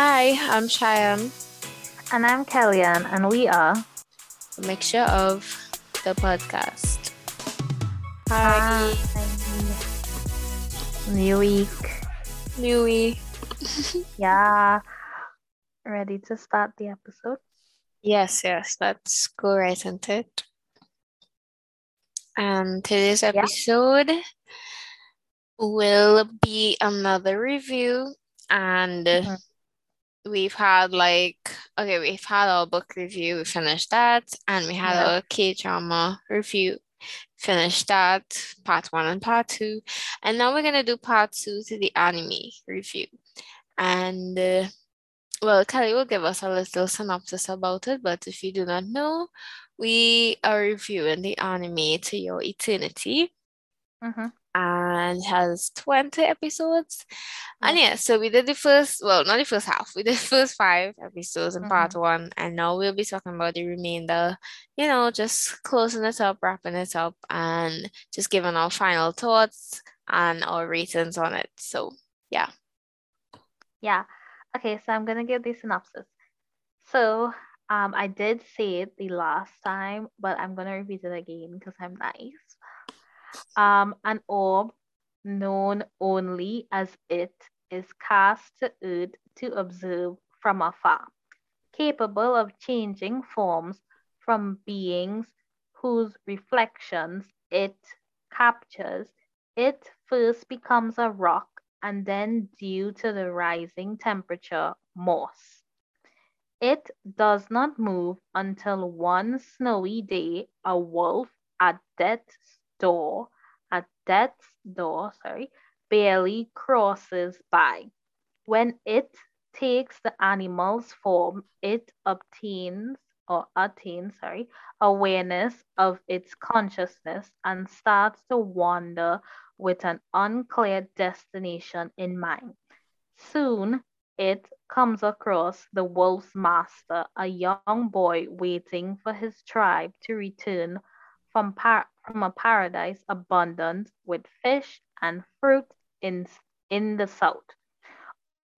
Hi, I'm Cheyenne. And I'm Kellyanne, and we are a mixture of the podcast. Hi. Hi. New week. New week. yeah. Ready to start the episode? Yes, yes. Let's go right into it. And today's episode yeah. will be another review and mm-hmm we've had like okay we've had our book review we finished that and we had yeah. our k-drama review finished that part one and part two and now we're gonna do part two to the anime review. And uh, well kelly will give us a little synopsis about it but if you do not know we are reviewing the anime to your eternity. Mm-hmm and has 20 episodes. And yeah, so we did the first, well, not the first half, we did the first five episodes in mm-hmm. part one. And now we'll be talking about the remainder, you know, just closing it up, wrapping it up, and just giving our final thoughts and our ratings on it. So, yeah. Yeah. Okay, so I'm going to give the synopsis. So, um, I did say it the last time, but I'm going to repeat it again because I'm nice um, an orb known only as it is cast to earth to observe from afar, capable of changing forms from beings whose reflections it captures. It first becomes a rock and then, due to the rising temperature, moss. It does not move until one snowy day a wolf at death's door, at death's door, sorry, barely crosses by. When it takes the animal's form, it obtains or attains, sorry, awareness of its consciousness and starts to wander with an unclear destination in mind. Soon it comes across the wolf's master, a young boy waiting for his tribe to return from, par- from a paradise abundant with fish and fruit in, in the south.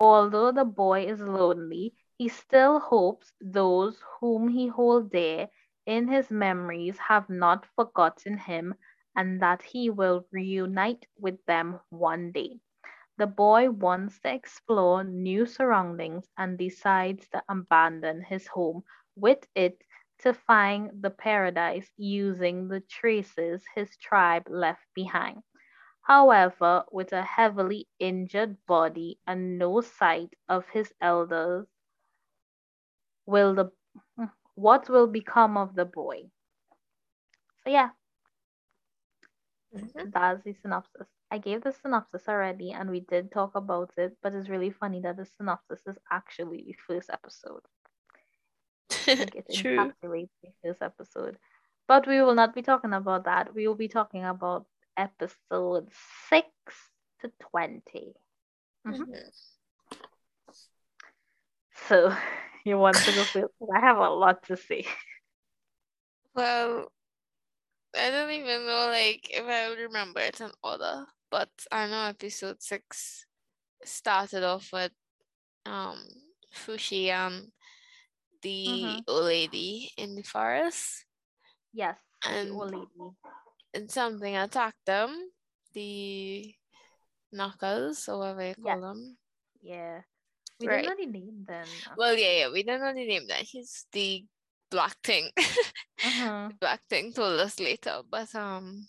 Although the boy is lonely, he still hopes those whom he holds dear in his memories have not forgotten him and that he will reunite with them one day. The boy wants to explore new surroundings and decides to abandon his home with it to find the paradise using the traces his tribe left behind. However, with a heavily injured body and no sight of his elders, will the what will become of the boy? So yeah, mm-hmm. that's the synopsis. I gave the synopsis already, and we did talk about it, but it's really funny that the synopsis is actually the first episode. It True. this episode. But we will not be talking about that. We will be talking about episode 6 to 20. Mm-hmm. Mm-hmm. So, you want to go first? I have a lot to say. Well, I don't even know like if I would remember it in order, but I know episode six started off with um Fushi and the mm-hmm. old lady in the forest. Yes, and, the old lady. And something attacked them. The knuckles, or whatever you call them. Yeah. We right. didn't know the name then. Well, yeah, yeah, we don't know the name then. He's the black thing. uh-huh. the black thing told us later, but um,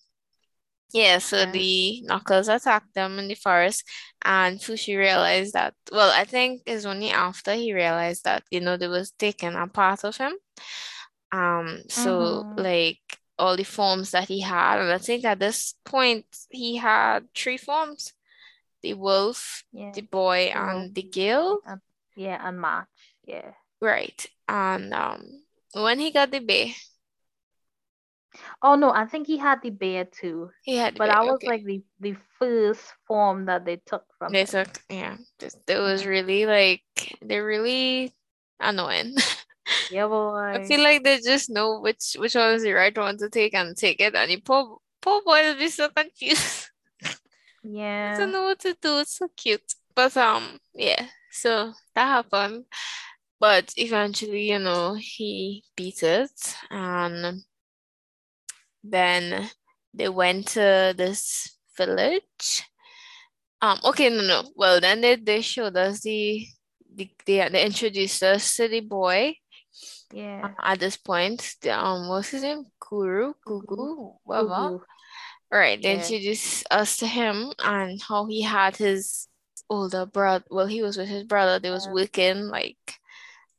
yeah, so the knuckles attacked them in the forest, and Fushi realized that. Well, I think it's only after he realized that you know they was taking a part of him. Um, so mm-hmm. like all the forms that he had, and I think at this point he had three forms: the wolf, yeah. the boy, and the girl. yeah, and March. Yeah. Right, and um, when he got the bear, Oh no, I think he had the bear too. He had, but bear, I was okay. like the the first form that they took from. They him. took, yeah. It was really like they're really annoying. Yeah, boy. I feel like they just know which which one is the right one to take and take it, and the poor poor boy will be so confused. Yeah. I don't know what to do. It's so cute, but um, yeah. So that happened. But eventually, you know, he beat it. And then they went to this village. Um, okay, no, no. Well, then they, they showed us the, the they, they introduced us to the boy. Yeah. At this point, the, um, what's his name? Guru, Gugu, whatever. Right, they Yeah. introduced us to him and how he had his older brother. Well, he was with his brother. They was Yeah. working like,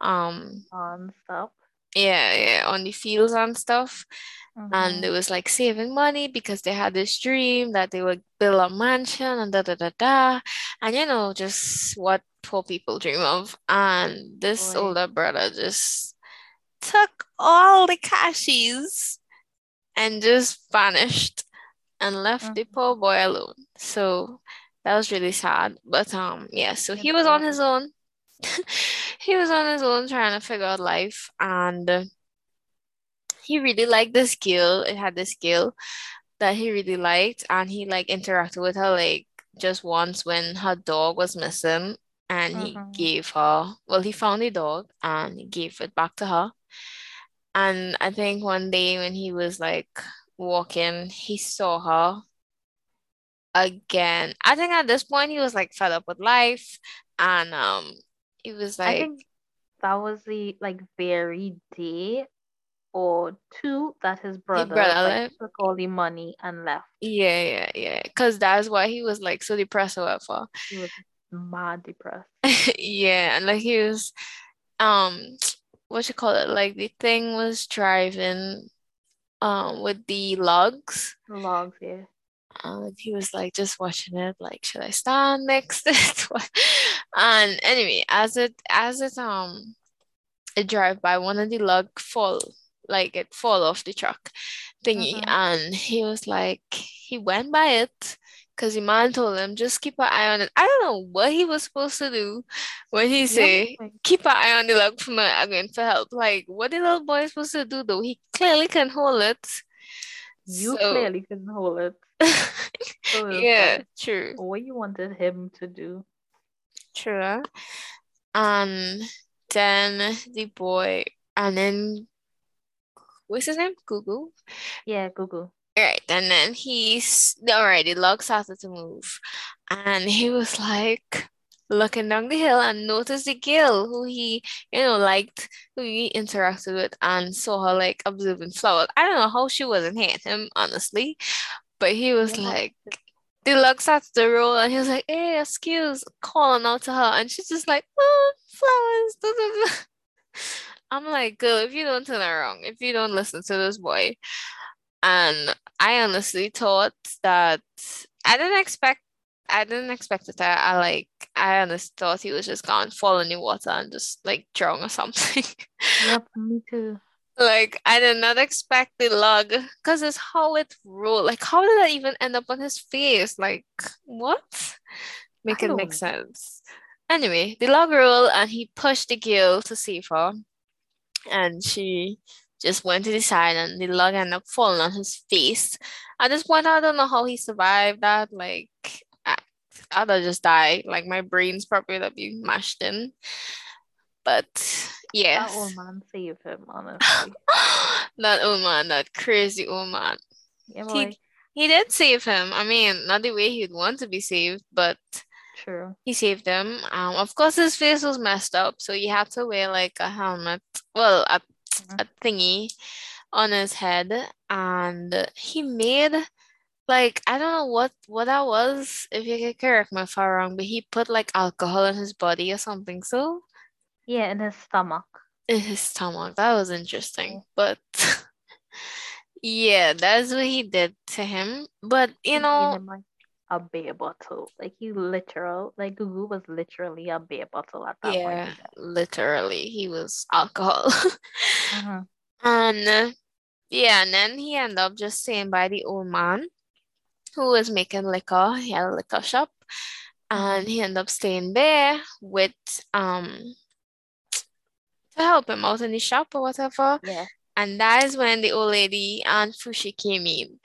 um, On stuff. yeah, yeah, on the fields and stuff. And Mhm. they was like saving money because they had this dream that they would build a mansion and da da da da. And you know, just what poor people dream of. And this Boy. older brother just took all the cashies and just vanished and left the Mhm. poor boy alone. So that was really sad. But um yeah, so he was on his own. He was on his own trying to figure out life and uh, he really liked the skill. It had the skill that he really liked and he like interacted with her like just once when her dog was missing and he Mhm. gave her well he found the dog and he gave it back to her. And I think one day when he was like walking, he saw her again. I think at this point he was like fed up with life and um he was I like think that was the like very day or two that his brother brother like took all the money and left. yeah, yeah, yeah. Because that's why he was like so depressed or whatever. He was mad depressed. Yeah, and like he was um what you call it? Like the thing was driving um with the logs. The logs, yeah. And he was like just watching it, like, should I stand next to it? What- And anyway, as it as it um it drive by, one of the log fall, like it fall off the truck thingy, Mhm. and he was like, he went by it because the man told him just keep an eye on it. I don't know what he was supposed to do when he say like- keep an eye on the log for me again for help. Like what the little boy supposed to do though? He clearly can hold it. You So- clearly can't hold it. So yeah, like, true. what you wanted him to do. True. And then the boy, and then what's his name? Gugu. Yeah, Gugu. All right, and then he's already log started to move, and he was like looking down the hill and noticed the girl who he, you know, liked, who he interacted with, and saw her like observing flowers. I don't know how she wasn't hitting him, honestly, but he was Yeah. like, the log started to roll, and he was like, "Hey, excuse," calling out to her, and she's just like, "Oh, flowers." da, da, da." I'm like, girl, if you don't turn around, if you don't listen to this boy, and I honestly thought that I didn't expect I didn't expect it. I, I like I honestly thought he was just gonna fall in the water and just like drown or something. Yep, me too. Like I did not expect the log because it's how it rolled. Like how did that even end up on his face? Like what? Make it make sense. Anyway, the log rolled and he pushed the girl to save her, and she just went to the side and the log ended up falling on his face. At this point, I don't know how he survived that. Like I, I'd have just die. Like my brain's probably would be mashed in. But yes. That old man saved him, honestly. that old man, that crazy old man. Yeah, He- He did save him. I mean, not the way he'd want to be saved, but True. he saved him. Um, of course, his face was messed up, so he had to wear like a helmet, well, a, Mhm. a thingy on his head, and he made like I don't know what what that was. If you can correct me if I'm wrong, but he put like alcohol in his body or something. So Yeah, in his stomach. in his stomach. That was interesting. But yeah, that's what he did to him. But you know, a beer bottle. Like he literal, like Gugu was literally a beer bottle at that yeah, point. Yeah, literally, he was alcohol. Mhm. And uh, yeah, and then he ended up just staying by the old man who was making liquor. He had a liquor shop. And he ended up staying there with um to help him out in the shop or whatever. Yeah. And that is when the old lady and Fushi came in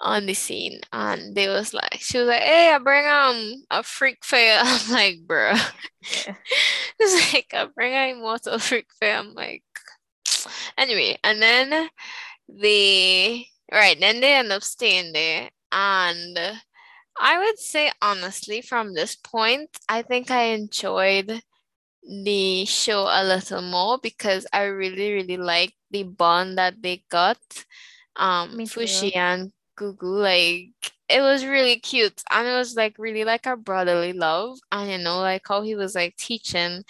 on the scene. And they was like she was like hey I bring um a freak fair I'm like bro Yeah. it's like I bring a immortal freak fair I'm like anyway and then they right then they end up staying there. And I would say honestly from this point I think I enjoyed the show a little more because I really really like the bond that they got um. Fushi and Gugu. Like it was really cute. And it was like really like a brotherly love. And you know like how he was like teaching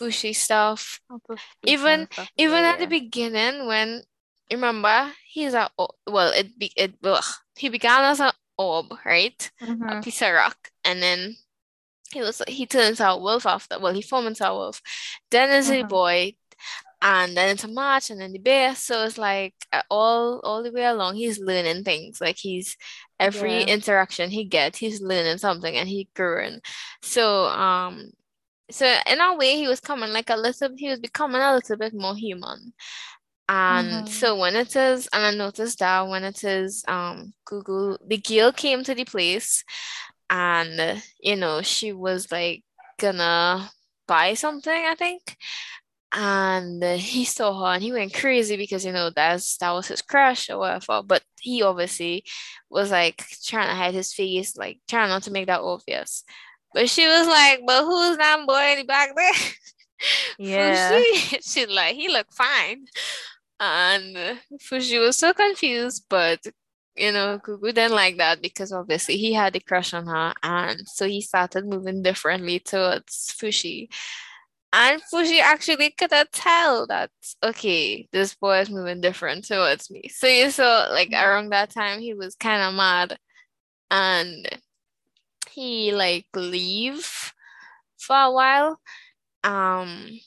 Fushi stuff. How to speak even stuff. even yeah, at the beginning when remember he's a well it be it ugh, he began as an orb right? A Mhm. piece of rock. And then he was he turns out wolf after well he forms into a wolf then is a Mhm. boy and then it's a march and then the bear so it's like uh, all all the way along he's learning things like he's every Yeah. interaction he gets he's learning something and he growing so um so in a way he was coming like a little he was becoming a little bit more human and Mhm. so when it is and I noticed that when it is um Gugu the girl came to the place and you know she was like gonna buy something I think. And he saw her and he went crazy because you know that's that was his crush or whatever. But he obviously was like trying to hide his face like trying not to make that obvious. But she was like but who's that boy back there? Yeah. Fushi she's like he looked fine. And Fushi was so confused but you know Gugu didn't like that because obviously he had a crush on her and so he started moving differently towards Fushi and Fushi actually could tell that okay, this boy is moving different towards me. So you saw like Mhm. around that time he was kind of mad and he like leave for a while. Um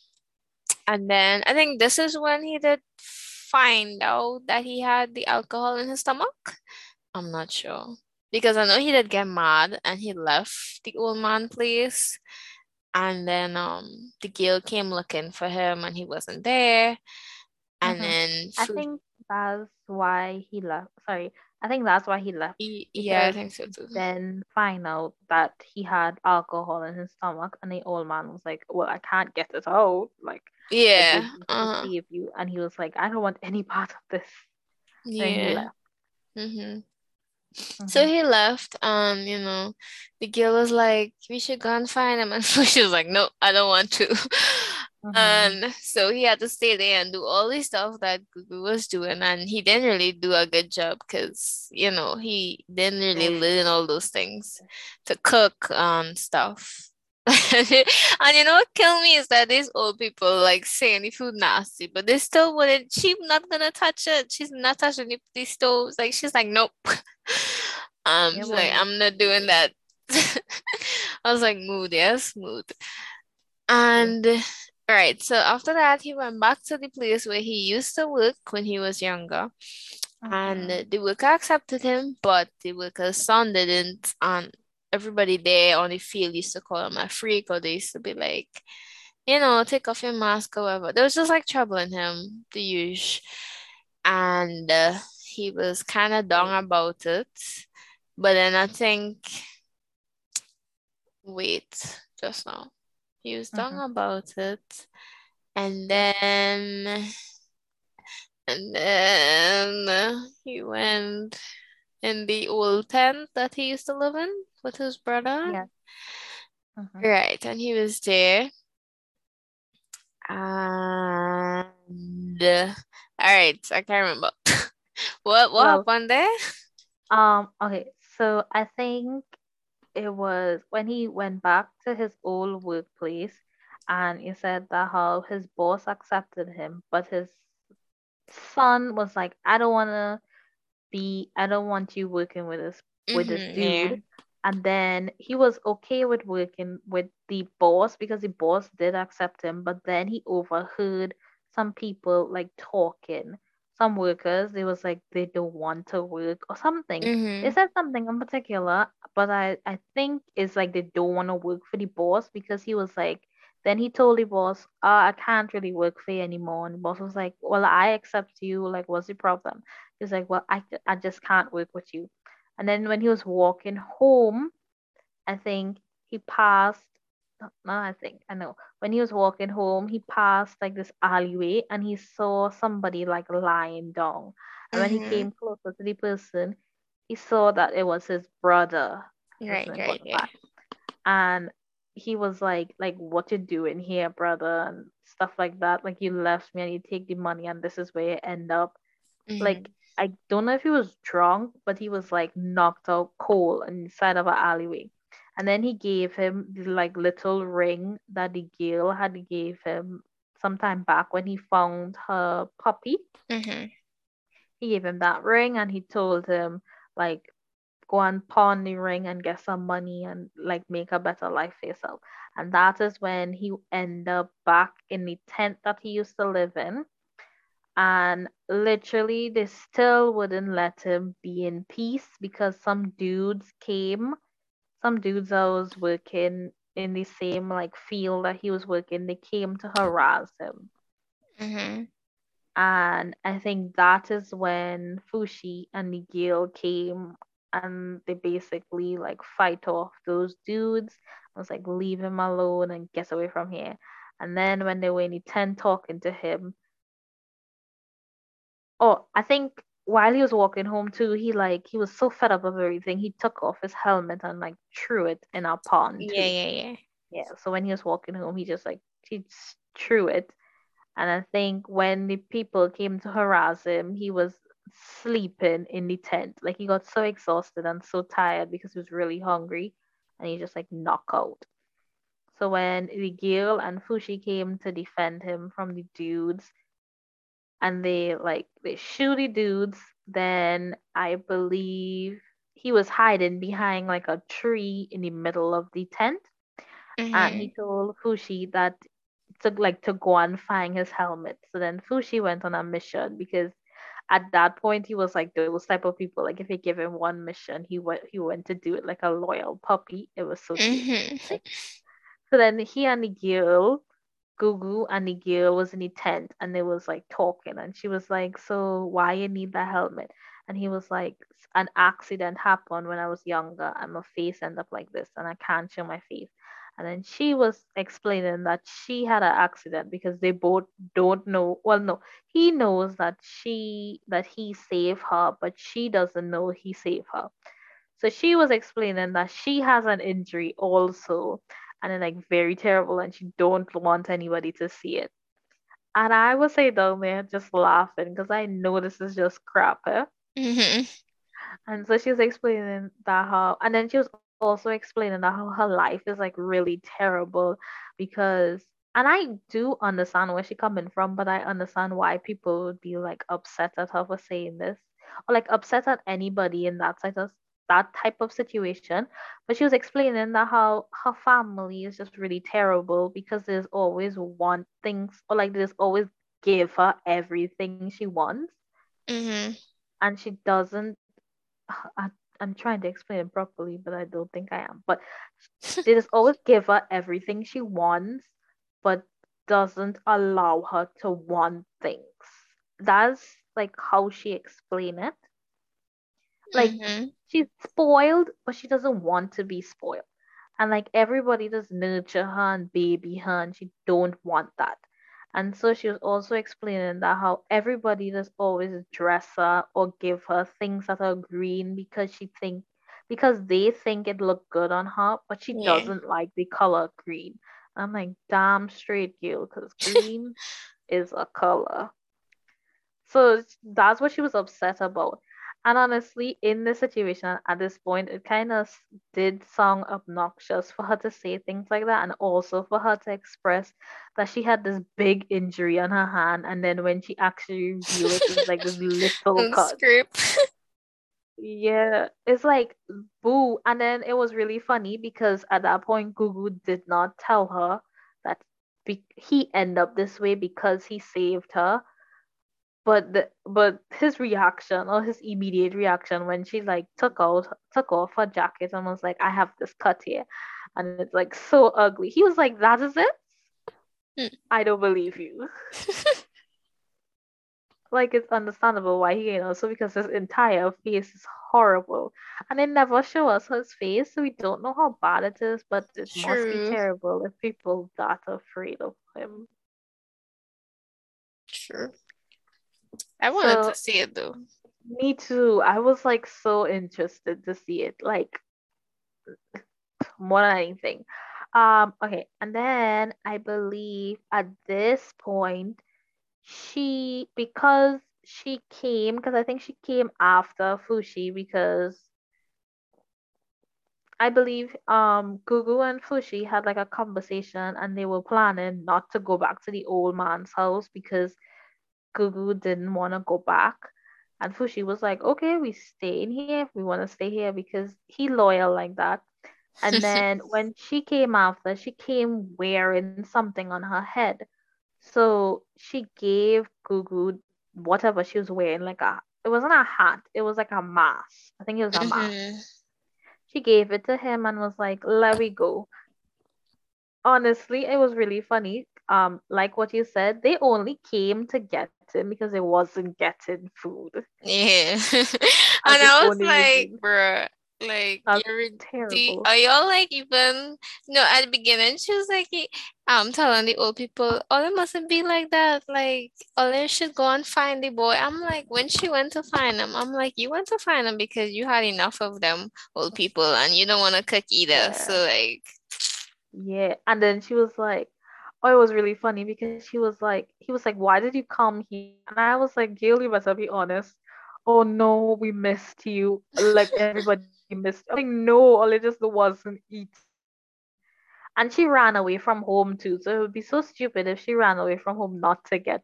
and then I think this is when he did find out that he had the alcohol in his stomach. I'm not sure. Because I know he did get mad and he left the old man place. And then um the girl came looking for him and he wasn't there. And Mhm. then I think that's why he left. Sorry, I think that's why he left. y- yeah, I think so too. then find out that he had alcohol in his stomach, and the old man was like, "Well, I can't get it out. Like, Yeah. to Uh-huh. save you." And he was like, "I don't want any part of this." Yeah. left. Mm-hmm. So Mhm. he left, um, you know, the girl was like, we should go and find him. And she was like, no, I don't want to. Mhm. And so he had to stay there and do all the stuff that Gugu was doing. And he didn't really do a good job because, you know, he didn't really learn all those things to cook and stuff. And you know what killed me is that these old people like saying the food nasty, but they still wouldn't. She's not gonna touch it. She's not touching the, the stoves. Like she's like, nope. Um, Yeah, like, I'm not doing that. I was like, mood, yes, mood. And right, so after that, he went back to the place where he used to work when he was younger. And Mhm. the worker accepted him, but the worker's son didn't. And everybody there on the field used to call him a freak, or they used to be like, you know, take off your mask or whatever. There was just like troubling him, the usual. And uh, he was kind of down about it. But then I think, wait, just now. He was down Mhm. about it. And then, and then he went in the old tent that he used to live in with his brother. Yeah. Mhm. Right, and he was there. And uh, all right, I can't remember. What what Well, happened there? Um, okay, so I think it was when he went back to his old workplace and he said that how his boss accepted him, but his son was like, I don't wanna be I don't want you working with this with this Mhm, yeah. dude. And then he was okay with working with the boss because the boss did accept him, but then he overheard some people like talking. Some workers, they was like they don't want to work or something. They Mhm. said something in particular, but I I think it's like they don't want to work for the boss because he was like Then he told the boss, uh, I can't really work for you anymore. And the boss was like, Well, I accept you. Like, what's the problem? He's like, Well, I, I just can't work with you. And then when he was walking home, I think he passed no, I think I know. When he was walking home, he passed like this alleyway and he saw somebody like lying down. And when he Mhm. came closer to the person, he saw that it was his brother. Right, right, yeah. And he was like, like, what you doing here, brother? And stuff like that. Like you left me and you take the money and this is where you end up. Like Mhm. I don't know if he was drunk, but he was like knocked out cold inside of an alleyway. And then he gave him the like little ring that the girl had gave him sometime back when he found her puppy. Mhm. He gave him that ring and he told him like go and pawn the ring and get some money and like make a better life for yourself. And that is when he ended up back in the tent that he used to live in and literally they still wouldn't let him be in peace because some dudes came. Some dudes that was working in the same like field that he was working they came to harass him. Mhm. and i think that is when fushi and miguel came and they basically like fight off those dudes. I was like leave him alone and get away from here. And then when they were in the tent talking to him Oh, I think while he was walking home too, he like he was so fed up of everything, he took off his helmet and like threw it in our pond Yeah, yeah, yeah. Yeah, so when he was walking home, he just like he just threw it. And I think when the people came to harass him, he was sleeping in the tent. Like he got so exhausted and so tired because he was really hungry and he just like knocked out. So when the girl and Fushi came to defend him from the dudes, and they like they shoot the dudes. Then I believe he was hiding behind like a tree in the middle of the tent, and he Mhm. told Fushi that to like to go and find his helmet. So then Fushi went on a mission because at that point he was like those type of people. Like if you give him one mission, he went he went to do it like a loyal puppy. It was so cute. Mhm. Like so then he and the girl Gugu and girl was in the tent and they was like talking and she was like, So why you need that helmet? And he was like, An accident happened when I was younger and my face ended up like this and I can't show my face. And then she was explaining that she had an accident because they both don't know well no, he knows that she that he saved her, but she doesn't know he saved her. So she was explaining that she has an injury also, and it's like very terrible, and she don't want anybody to see it. And I was say down there just laughing because I know this is just crap. Eh? Mhm. And so she was explaining that how, and then she was also explaining that how her life is like really terrible because, and I do understand where she's coming from, but I understand why people would be like upset at her for saying this, or like upset at anybody in that type of that type of situation. But she was explaining that how her family is just really terrible because there's always want things, or like there's always give her everything she wants, Mhm. and she doesn't I, I'm trying to explain it properly, but I don't think I am. But they just always give her everything she wants, but doesn't allow her to want things. That's like how she explained it. Like Mhm. She's spoiled, but she doesn't want to be spoiled. And like everybody just nurture her and baby her, and she don't want that. And so she was also explaining that how everybody just always dress her or give her things that are green because she think because they think it look good on her, but she Yeah. doesn't like the color green. I'm like, damn straight girl, because green is a color. So that's what she was upset about. And honestly, in this situation at this point, it kind of did sound obnoxious for her to say things like that, and also for her to express that she had this big injury on her hand, and then when she actually revealed it, it was like this little cut. Script. Yeah, it's like boo. And then it was really funny because at that point, Gugu did not tell her that be- he ended up this way because he saved her but the but his reaction or his immediate reaction when she like took out took off her jacket and was like, I have this cut here and it's like so ugly. He was like, That is it? Hmm. I don't believe you. like it's understandable why he, you know, so because his entire face is horrible. And they never show us his face, so we don't know how bad it is, but it must be terrible if people that afraid of him. True. I wanted So to see it though. me too. I was like so interested to see it. Like more than anything. Um, okay, and then I believe at this point she because she came because I think she came after Fushi because I believe um Gugu and Fushi had like a conversation and they were planning not to go back to the old man's house because Gugu didn't want to go back. And Fushi was like, okay, we stay in here. We want to stay here because he loyal like that. And then when she came after, she came wearing something on her head. So she gave Gugu whatever she was wearing, like a it wasn't a hat, it was like a mask. I think it was a mask. Mhm. She gave it to him and was like, let me go. Honestly, it was really funny. Um, like what you said, they only came to get him because they wasn't getting food. Yeah. And I was like, reason. bruh, like That's you're terrible. are y'all like even no at the beginning she was like I'm telling the old people oh it mustn't be like that like oh they should go and find the boy I'm like when she went to find him I'm like you went to find him because you had enough of them old people and you don't want to cook either so like Yeah. And then she was like, oh, it was really funny because she was like, he was like, why did you come here? And I was like, Gail, you better be honest. Oh no, we missed you. Like everybody missed. I'm like, no, all it just wasn't eat. And she ran away from home too. So it would be so stupid if she ran away from home not to get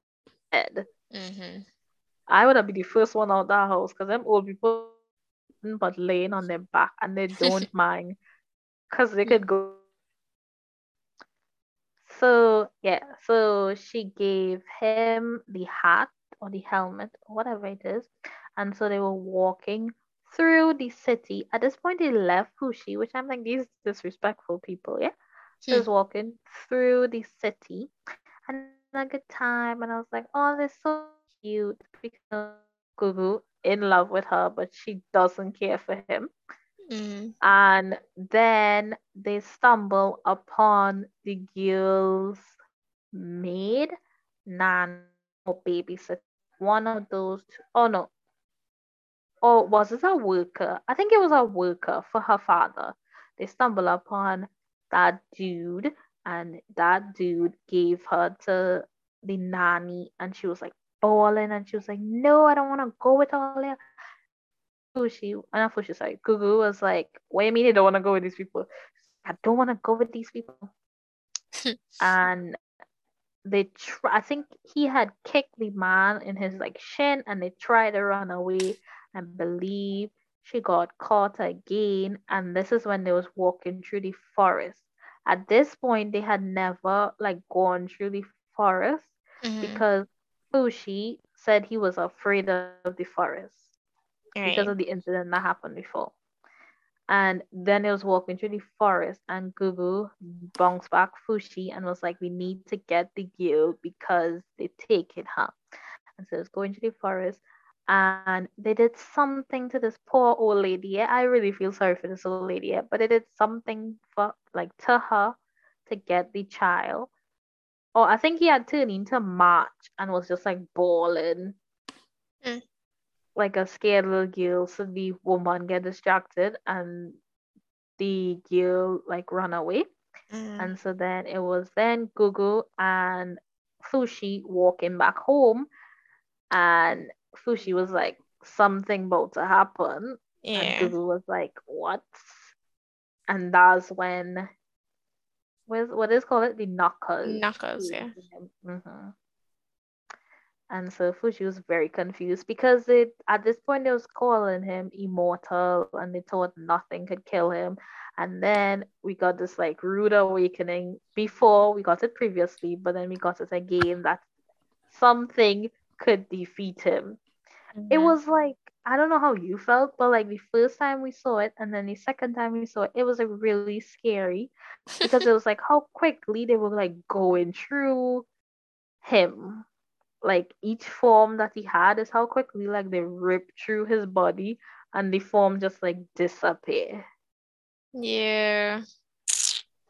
fed. mhm. I would have been the first one out that house because them old people but laying on their back and they don't mind because they could go. So yeah, so she gave him the hat or the helmet or whatever it is, and so they were walking through the city. At this point, they left Fushi, which I'm like these disrespectful people. Yeah, Hmm. Was walking through the city, and a good time, and I was like, oh, they're so cute because Gugu in love with her, but she doesn't care for him. Mhm. And then they stumble upon the girl's maid, nan, or babysitter. One of those. Two. Oh no. Or was it a worker? I think it was a worker for her father. They stumble upon that dude, and that dude gave her to the nanny, and she was like bawling, and she was like, "No, I don't want to go with all that." Fushi, not Fushi, sorry, Gugu was like, "What do you mean you don't want to go with these people?" I don't want to go with these people. and they try. I think he had kicked the man in his like shin, and they tried to run away. And believe she got caught again, and this is when they was walking through the forest. At this point, they had never like gone through the forest Mhm. because Fushi said he was afraid of the forest because of the incident that happened before. And then it was walking through the forest, and Gugu bounced back Fushi and was like, "We need to get the girl because they take it, her." And so it's going to the forest, and they did something to this poor old lady. I really feel sorry for this old lady, but they did something for like to her to get the child. Oh, I think he had turned into March and was just like bawling Mm. Like a scared little girl. So the woman get distracted and the girl like run away. Mhm. And so then it was then Gugu and Fushi walking back home, and Fushi was like, something about to happen, and Yeah. Gugu was like, what? And that's when, what is, what is called it? The knockers. Knuckles, yeah. hmm And so Fushi was very confused because it at this point they was calling him immortal and they thought nothing could kill him. And then we got this like rude awakening before we got it previously, but then we got it again that something could defeat him. It Mhm. was like I don't know how you felt, but like the first time we saw it and then the second time we saw it, it was like really scary because it was like how quickly they were like going through him. Like each form that he had is how quickly like they rip through his body and the form just like disappear. Yeah.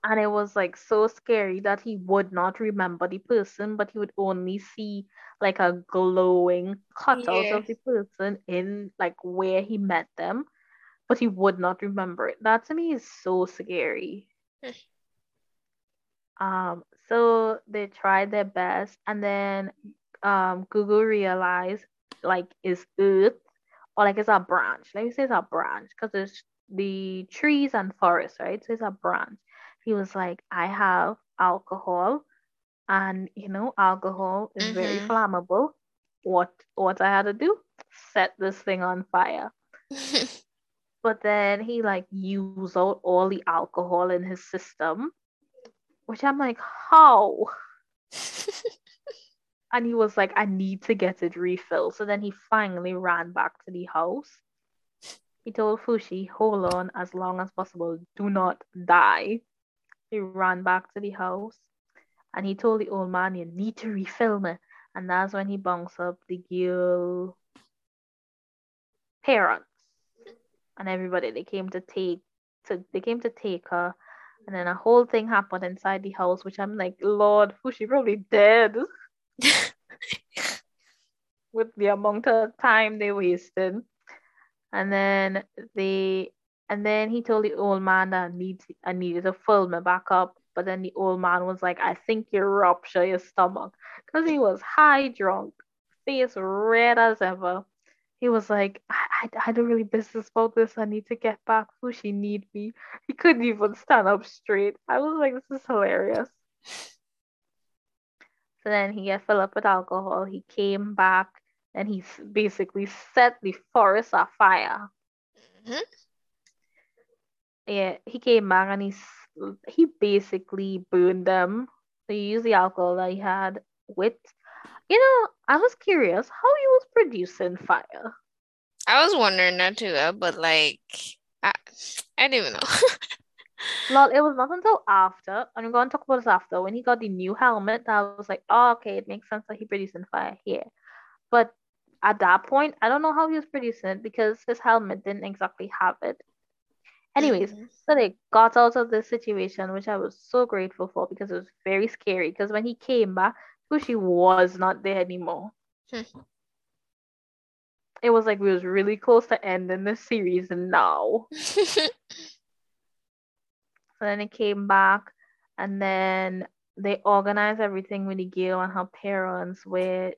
And it was like so scary that he would not remember the person, but he would only see like a glowing cutout Yeah. of the person in like where he met them, but he would not remember it. That to me is so scary. Um, so they tried their best, and then um, Gugu realized like is Earth or like it's a branch. Let me say it's a branch because there's the trees and forests, right? So it's a branch. He was like, I have alcohol, and you know, alcohol is very Mhm. flammable. What what I had to do? Set this thing on fire. But then he like used out all the alcohol in his system, which I'm like, how? And he was like, I need to get it refilled. So then he finally ran back to the house. He told Fushi, hold on as long as possible. Do not die. He ran back to the house and he told the old man, You need to refill me. And that's when he bounced up the girl parents and everybody. They came to take to they came to take her. And then a whole thing happened inside the house, which I'm like, Lord, Fushi probably dead. with the amount of time they wasted. And then they and then he told the old man that I need I needed to fill me back up. But then the old man was like, I think you rupture your stomach. Because he was high drunk, face red as ever. He was like, I, I, I don't really business about this. I need to get back. Fushi need me. He couldn't even stand up straight. I was like, this is hilarious. So then he got filled up with alcohol. He came back and he basically set the forest afire. Mhm. Yeah, he came back and he he basically burned them. So he used the alcohol that he had with. You know, I was curious how he was producing fire. I was wondering that too, but like I, I didn't even know. Well, it was not until after, and we're going to talk about this after, when he got the new helmet, that I was like, oh, okay, it makes sense that he producing fire here. But at that point, I don't know how he was producing it because his helmet didn't exactly have it. Anyways, Mhm. so they got out of this situation, which I was so grateful for because it was very scary. Because when he came back, Fushi was not there anymore. It was like we was really close to ending the series now. So then it came back, and then they organized everything with the girl and her parents, where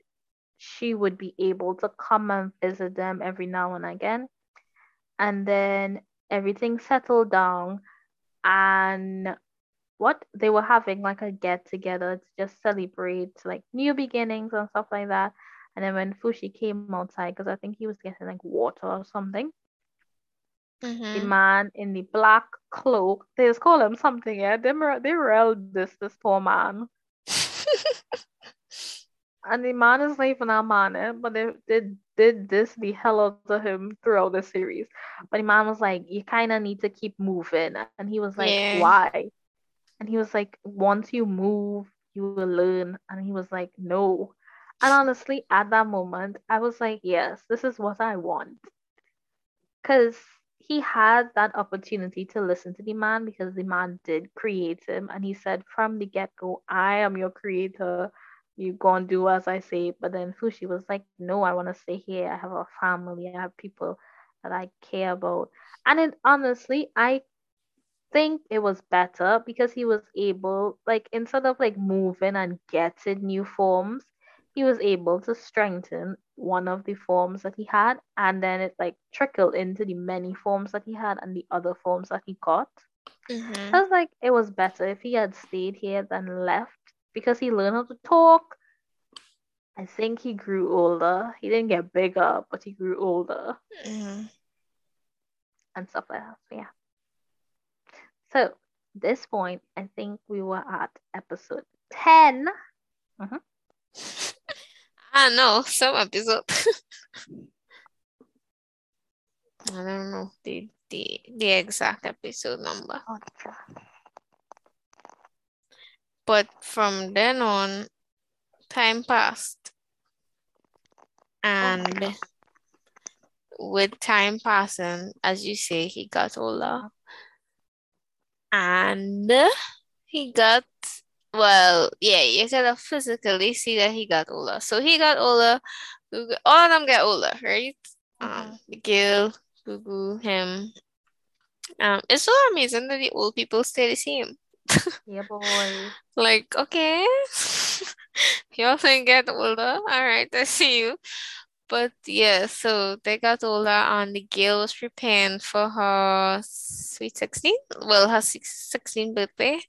she would be able to come and visit them every now and again. And then everything settled down, and what they were having like a get together to just celebrate like new beginnings and stuff like that. And then when Fushi came outside, because I think he was getting like water or something, the Mhm. man in the black cloak, they just call him something, yeah. They were they railed this this poor man. And the man is not even a man, eh, but they, they did this the hell out of him throughout the series. But the man was like, You kinda need to keep moving. And he was like, Yeah. Why? And he was like, Once you move, you will learn. And he was like, No. And honestly, at that moment, I was like, Yes, this is what I want. Because he had that opportunity to listen to the man because the man did create him. And he said from the get go, I am your creator. You go and do as I say. But then Fushi was like, No, I want to stay here. I have a family. I have people that I care about. And it honestly, I think it was better because he was able, like, instead of like moving and getting new forms, he was able to strengthen one of the forms that he had, and then it like trickled into the many forms that he had and the other forms that he got. Mhm. I was like, it was better if he had stayed here than left because he learned how to talk. I think he grew older. He didn't get bigger, but he grew older Mhm. and stuff like that. So yeah. So this point, I think we were at episode 10. I Ah, don't know some episode. I don't know the the, the exact episode number. But from then on, time passed. And oh. with time passing, as you say, he got older. And he got, well, yeah, you gotta physically see that he got older. So he got older. All of them get older, right? Mm-hmm. Um, Gil, Gugu, him. Um, it's so amazing that the old people stay the same. yeah, boy. like, okay. Y'all get older. All right, I see you. But yeah, so they got older and the girl was preparing for her sweet 16. Well, her 16th birthday.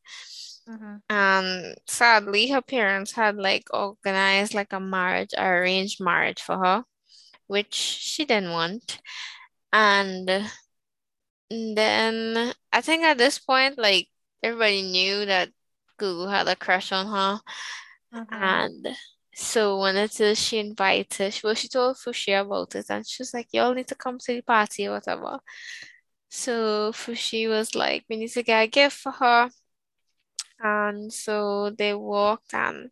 Mm-hmm. And sadly, her parents had like organized like a marriage, arranged marriage for her, which she didn't want. And then I think at this point, like everybody knew that Gugu had a crush on her. Mm-hmm. And so when it is she invited, well, she told Fushi about it and she was like, Y'all need to come to the party or whatever. So Fushi was like, We need to get a gift for her. And so they walked and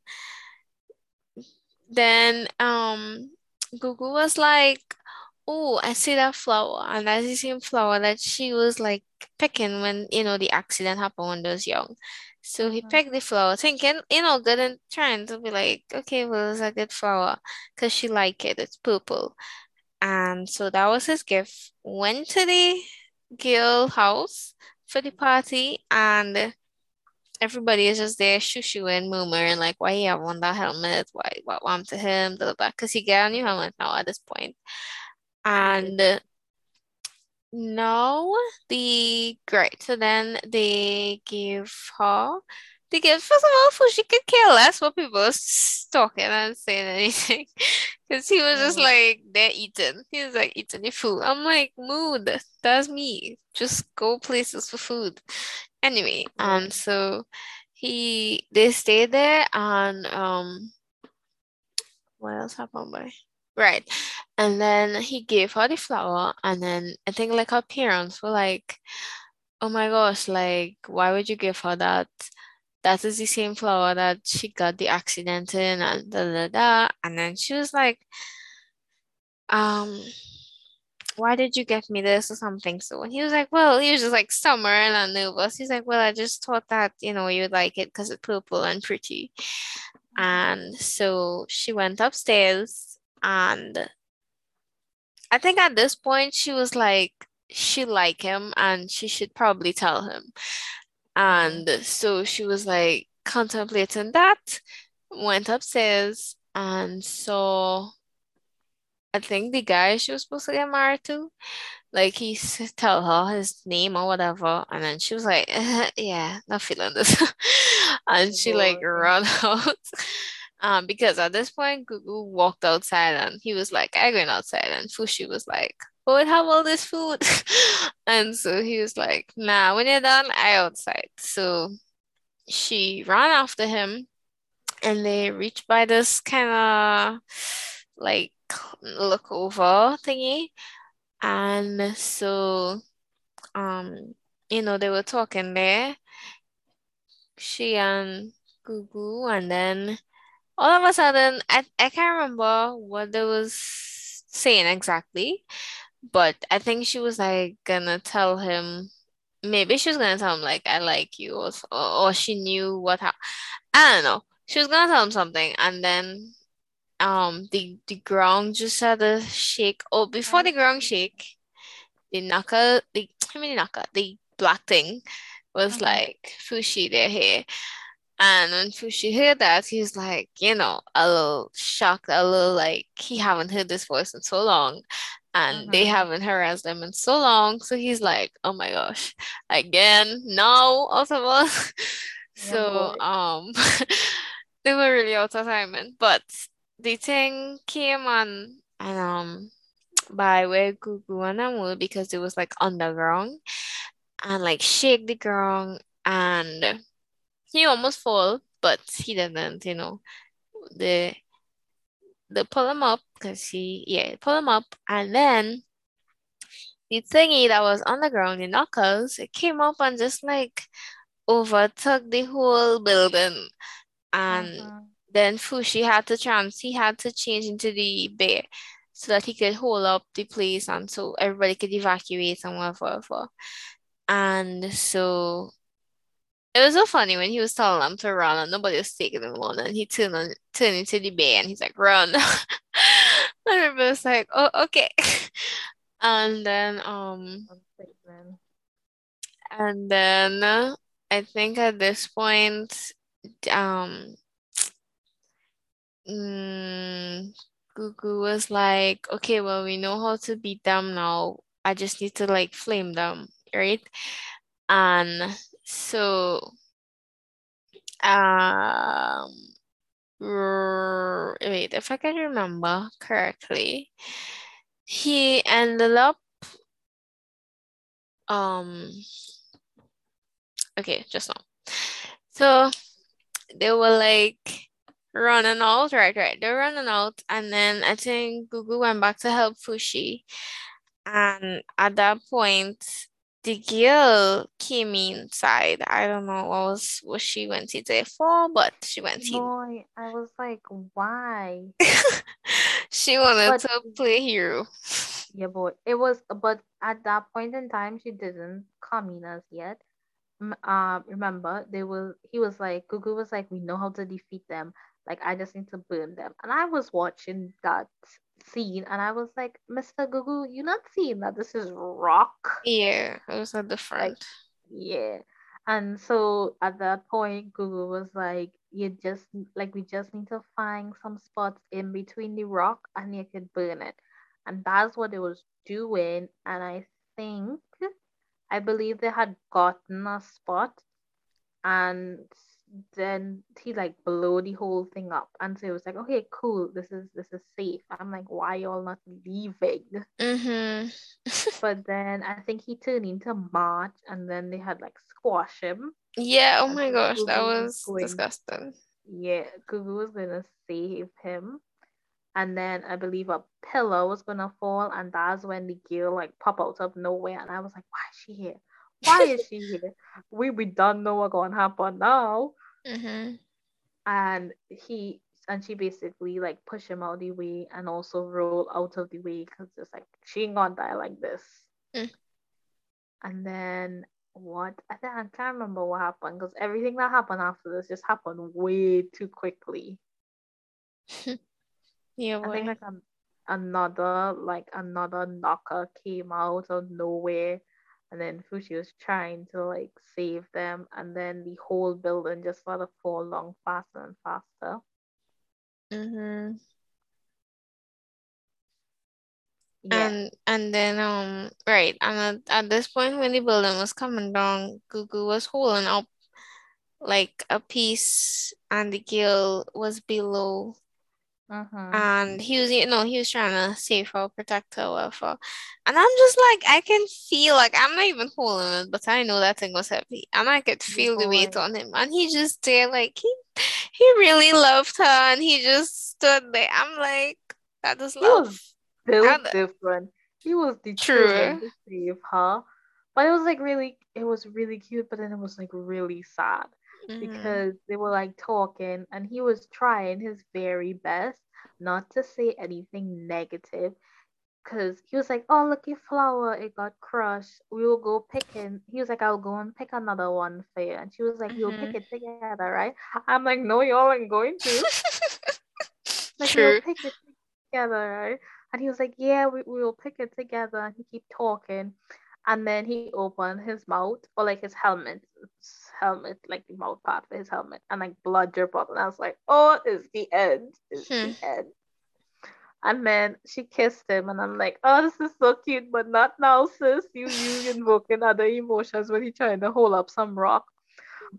then um Gugu was like, Oh, I see that flower. And that's the same flower that she was like picking when, you know, the accident happened when they was young. So he mm-hmm. picked the flower, thinking, you know, good and trying to be like, okay, well, it's a good flower because she like it. It's purple. And so that was his gift. Went to the girl house for the party and everybody is just there shoo-shooing, and like, why he have on that helmet? Why what want to him? Because he got a new helmet now at this point. And no, the great. So then they give her give first of all for she could care less what people are talking and saying anything. Cause he was just like they're eating. He was like eating the food. I'm like, mood, that's me. Just go places for food. Anyway, um, so he they stayed there and um what else happened by? Right. And then he gave her the flower, and then I think like her parents were like, oh my gosh, like, why would you give her that? That is the same flower that she got the accident in, and da da da. And then she was like, um, why did you give me this or something? So he was like, well, he was just like summer and nervous. He's like, well, I just thought that, you know, you'd like it because it's purple and pretty. And so she went upstairs and I think at this point she was like she like him and she should probably tell him. And so she was like contemplating that, went upstairs and saw I think the guy she was supposed to get married to, like he tell her his name or whatever, and then she was like, "Yeah, not feeling this," and she like run out. Um, because at this point, Gugu walked outside and he was like, I going outside. And Fushi was like, I have all this food. and so he was like, Nah, when you're done, I outside. So she ran after him and they reached by this kind of like look over thingy. And so, um, you know, they were talking there. She and Gugu, and then all of a sudden, I, I can't remember what they was saying exactly, but I think she was like gonna tell him, maybe she was gonna tell him like I like you, or or she knew what ha- I don't know. She was gonna tell him something, and then um the the ground just had a shake. Oh, before the ground shake, the knuckle, the I mean knuckle, the black thing was mm-hmm. like Fushi hair. And when Fushi heard that, he's like, you know, a little shocked, a little like he haven't heard this voice in so long, and mm-hmm. they haven't harassed them in so long. So he's like, oh my gosh, again, no, also so um, they were really out of timing, but the thing came on and um by where Gugu and Amu because it was like underground and like shake the ground and he almost fall, but he didn't, you know. The the pull him up because he yeah, pull him up and then the thingy that was on the ground, the knuckles, it came up and just like overtook the whole building. And Uh-huh. then Fushi had to trans he had to change into the bear so that he could hold up the place and so everybody could evacuate and whatever. And so it was so funny when he was telling them to run and nobody was taking him on and he turned on turned into the bear and he's like, run. And everybody was like, oh, okay. And then um and then I think at this point um mm, Gugu was like, okay, well we know how to beat them now. I just need to like flame them, right? And so um wait, if I can remember correctly, he ended up um okay, just now. So they were like running out, right, right. They're running out, and then I think Gugu went back to help Fushi. And at that point, the girl came inside. I don't know what was what she went in there for, but she went in. Boy, I was like, why? She wanted But- to play hero. Yeah, boy. It was, but at that point in time, she didn't come in as yet. M- Uh, remember, they were. He was like, Gugu was like, we know how to defeat them. Like, I just need to burn them. And I was watching that scene, and I was like, Mr. Gugu, you're not seeing that this is rock? Yeah, it was at the front. Yeah. And so at that point, Gugu was like, you just like we just need to find some spots in between the rock and you could burn it. And that's what they was doing. And I think I believe they had gotten a spot and then he like blow the whole thing up. And so it was like, okay, cool, this is this is safe. I'm like, why y'all not leaving? Mm-hmm. But then I think he turned into March and then they had like squash him. Yeah, oh my gosh, that was going- disgusting. Yeah, Gugu was gonna save him. And then I believe a pillow was gonna fall, and that's when the girl like pop out of nowhere, and I was like, "Why is she here? Why is she here? We we don't know what's gonna happen now." Mm-hmm. And he and she basically like push him out the way and also roll out of the way because it's like she ain't gonna die like this. Mm. And then what? I think I can't remember what happened because everything that happened after this just happened way too quickly. Yeah, I think like an, another like another knocker came out of nowhere and then Fushi was trying to like save them and then the whole building just sort of fall along faster and faster. Mm-hmm. Yeah. And and then um right and at, at this point when the building was coming down, Gugu was holding up like a piece and the girl was below Mhm. and he was you know he was trying to save her, protect her, whatever. And I'm just like I can feel like I'm not even holding it, but I know that thing was heavy and I could feel the weight on him and he just there like he he really loved her and he just stood there. I'm like that is love. was different. He was the True. to save her. But it was like really it was really cute, but then it was like really sad. Mhm. because they were like talking and he was trying his very best not to say anything negative because he was like oh look your flower it got crushed we will go picking he was like i'll go and pick another one for you and she was like we'll pick Mhm. it together right i'm like no y'all ain't going to like True. we'll pick it together right and he was like yeah we, we will pick it together and he keep talking and then he opened his mouth or like his helmet his helmet like the mouth part for his helmet and like blood drip out and i was like oh it's the end it's Hmm. the end and then she kissed him and i'm like oh this is so cute but not now sis you you invoking other emotions when he trying to hold up some rock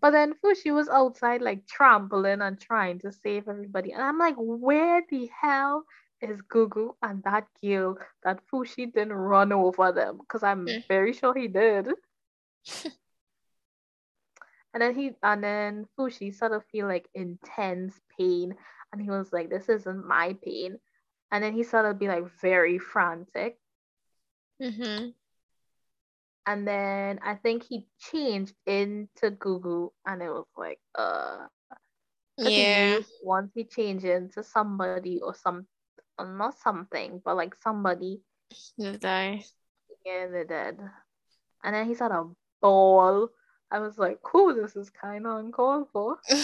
but then Fushi was outside like trampling and trying to save everybody. And I'm like, where the hell is Gugu and that girl that Fushi didn't run over them? Because I'm Mm. very sure he did. and then he and then Fushi sort of feel like intense pain. And he was like, This isn't my pain. And then he started to be like very frantic. Mm-hmm. And then I think he changed into Gugu, and it was like, uh, he Yeah. knew once he changed into somebody or some, not something, but like somebody, He'll die. yeah, they did. And then he said a ball. I was like, cool, this is kind of uncalled for.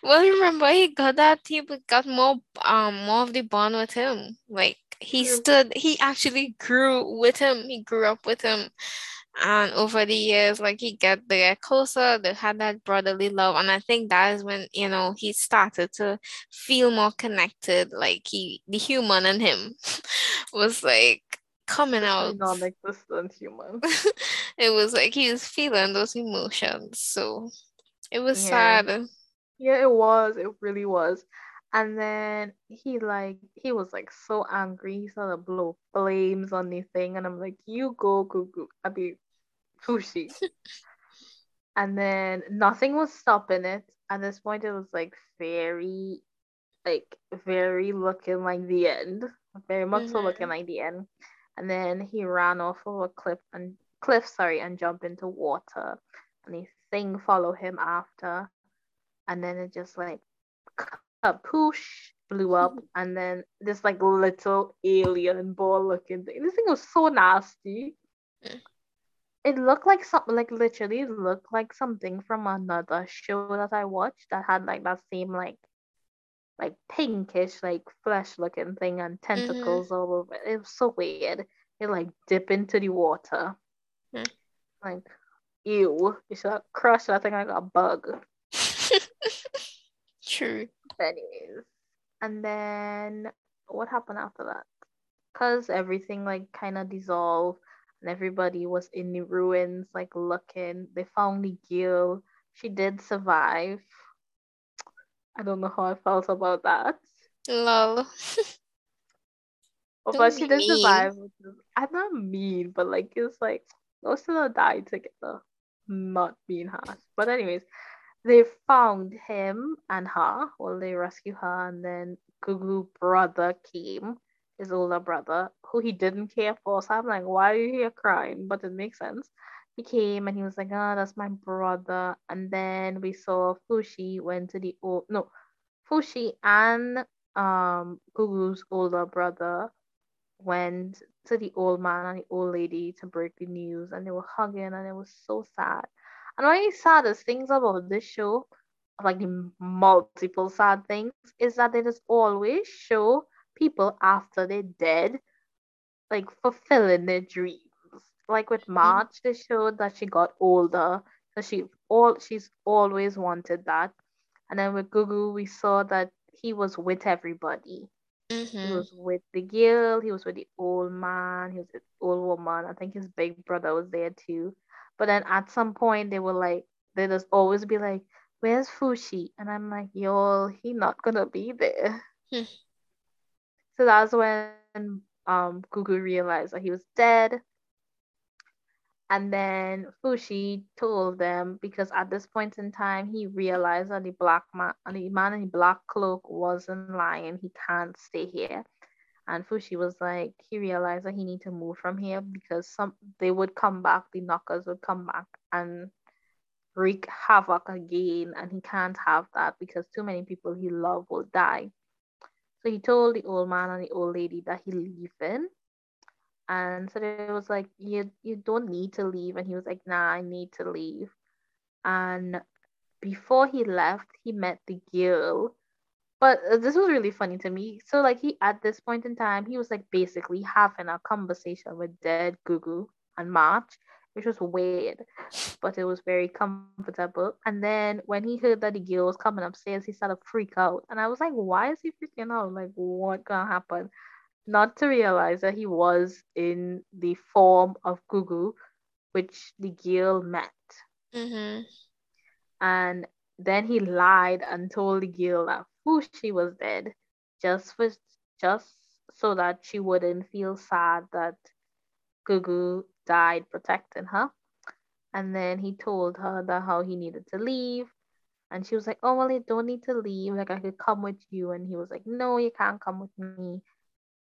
Well, remember he got that he got more um more of the bond with him. Like he stood he actually grew with him. He grew up with him. And over the years, like he got got closer, they had that brotherly love. And I think that is when, you know, he started to feel more connected. Like he the human in him was like coming out. non-existent human. It was like he was feeling those emotions. So it was Yeah. sad. Yeah, it was. It really was. And then he like he was like so angry. He started to blow flames on the thing, and I'm like, you go, Gugu. I be Fushi. and then nothing was stopping it. At this point, it was like very, like very looking like the end. Very much so Mhm. looking like the end. And then he ran off of a cliff and cliff, sorry, and jumped into water. And the thing followed him after. And then it just like a kapoosh blew up. And then this like little alien ball looking thing. This thing was so nasty. Mm. It looked like something like literally looked like something from another show that I watched that had like that same like like pinkish like flesh looking thing and tentacles all over it. It was so weird. It like dip into the water. Hmm. Like ew. You should have crushed that thing like a bug. True. But anyways. And then what happened after that? Cause everything like kind of dissolved and everybody was in the ruins like looking. They found the girl. She did survive. I don't know how I felt about that. Lol. But Don't she did mean. survive. I'm not mean, but like it's like most of them died together. Not being harsh. But anyways, they found him and her. Well, they rescued her, and then Gugu brother came, his older brother, who he didn't care for. So I'm like, why are you here crying? But it makes sense. He came and he was like, oh, that's my brother. And then we saw Fushi went to the old no, Fushi and um Gugu's older brother went to the old man and the old lady to break the news and they were hugging and it was so sad. And one of the saddest things about this show, like the multiple sad things, is that they just always show people after they're dead, like fulfilling their dreams. Like with March, they showed that she got older. So she all she's always wanted that. And then with Gugu, we saw that he was with everybody. He Mm-hmm. was with the girl, he was with the old man, he was with the old woman. I think his big brother was there too. But then at some point they were like, they just always be like, Where's Fushi? And I'm like, yo, he not gonna be there. So that's when um Gugu realized that he was dead. And then Fushi told them because at this point in time he realized that the black man the man in the black cloak wasn't lying. He can't stay here. And Fushi was like, he realized that he need to move from here because some they would come back, the knockers would come back and wreak havoc again, and he can't have that because too many people he loved will die. So he told the old man and the old lady that he leaving. And so they was like, You you don't need to leave. And he was like, Nah, I need to leave. And before he left, he met the girl. But uh, this was really funny to me. So like he at this point in time, he was like basically having a conversation with dead Gugu and March, which was weird, but it was very comfortable. And then when he heard that the girl was coming upstairs, he started to freak out. And I was like, why is he freaking out? Like, what gonna happen? Not to realize that he was in the form of Gugu, which the girl met. Mm-hmm. And then he lied and told the girl that she was dead, just for just so that she wouldn't feel sad that Gugu died protecting her. And then he told her that how he needed to leave. And she was like, Oh well you don't need to leave, like I could come with you. And he was like, No, you can't come with me.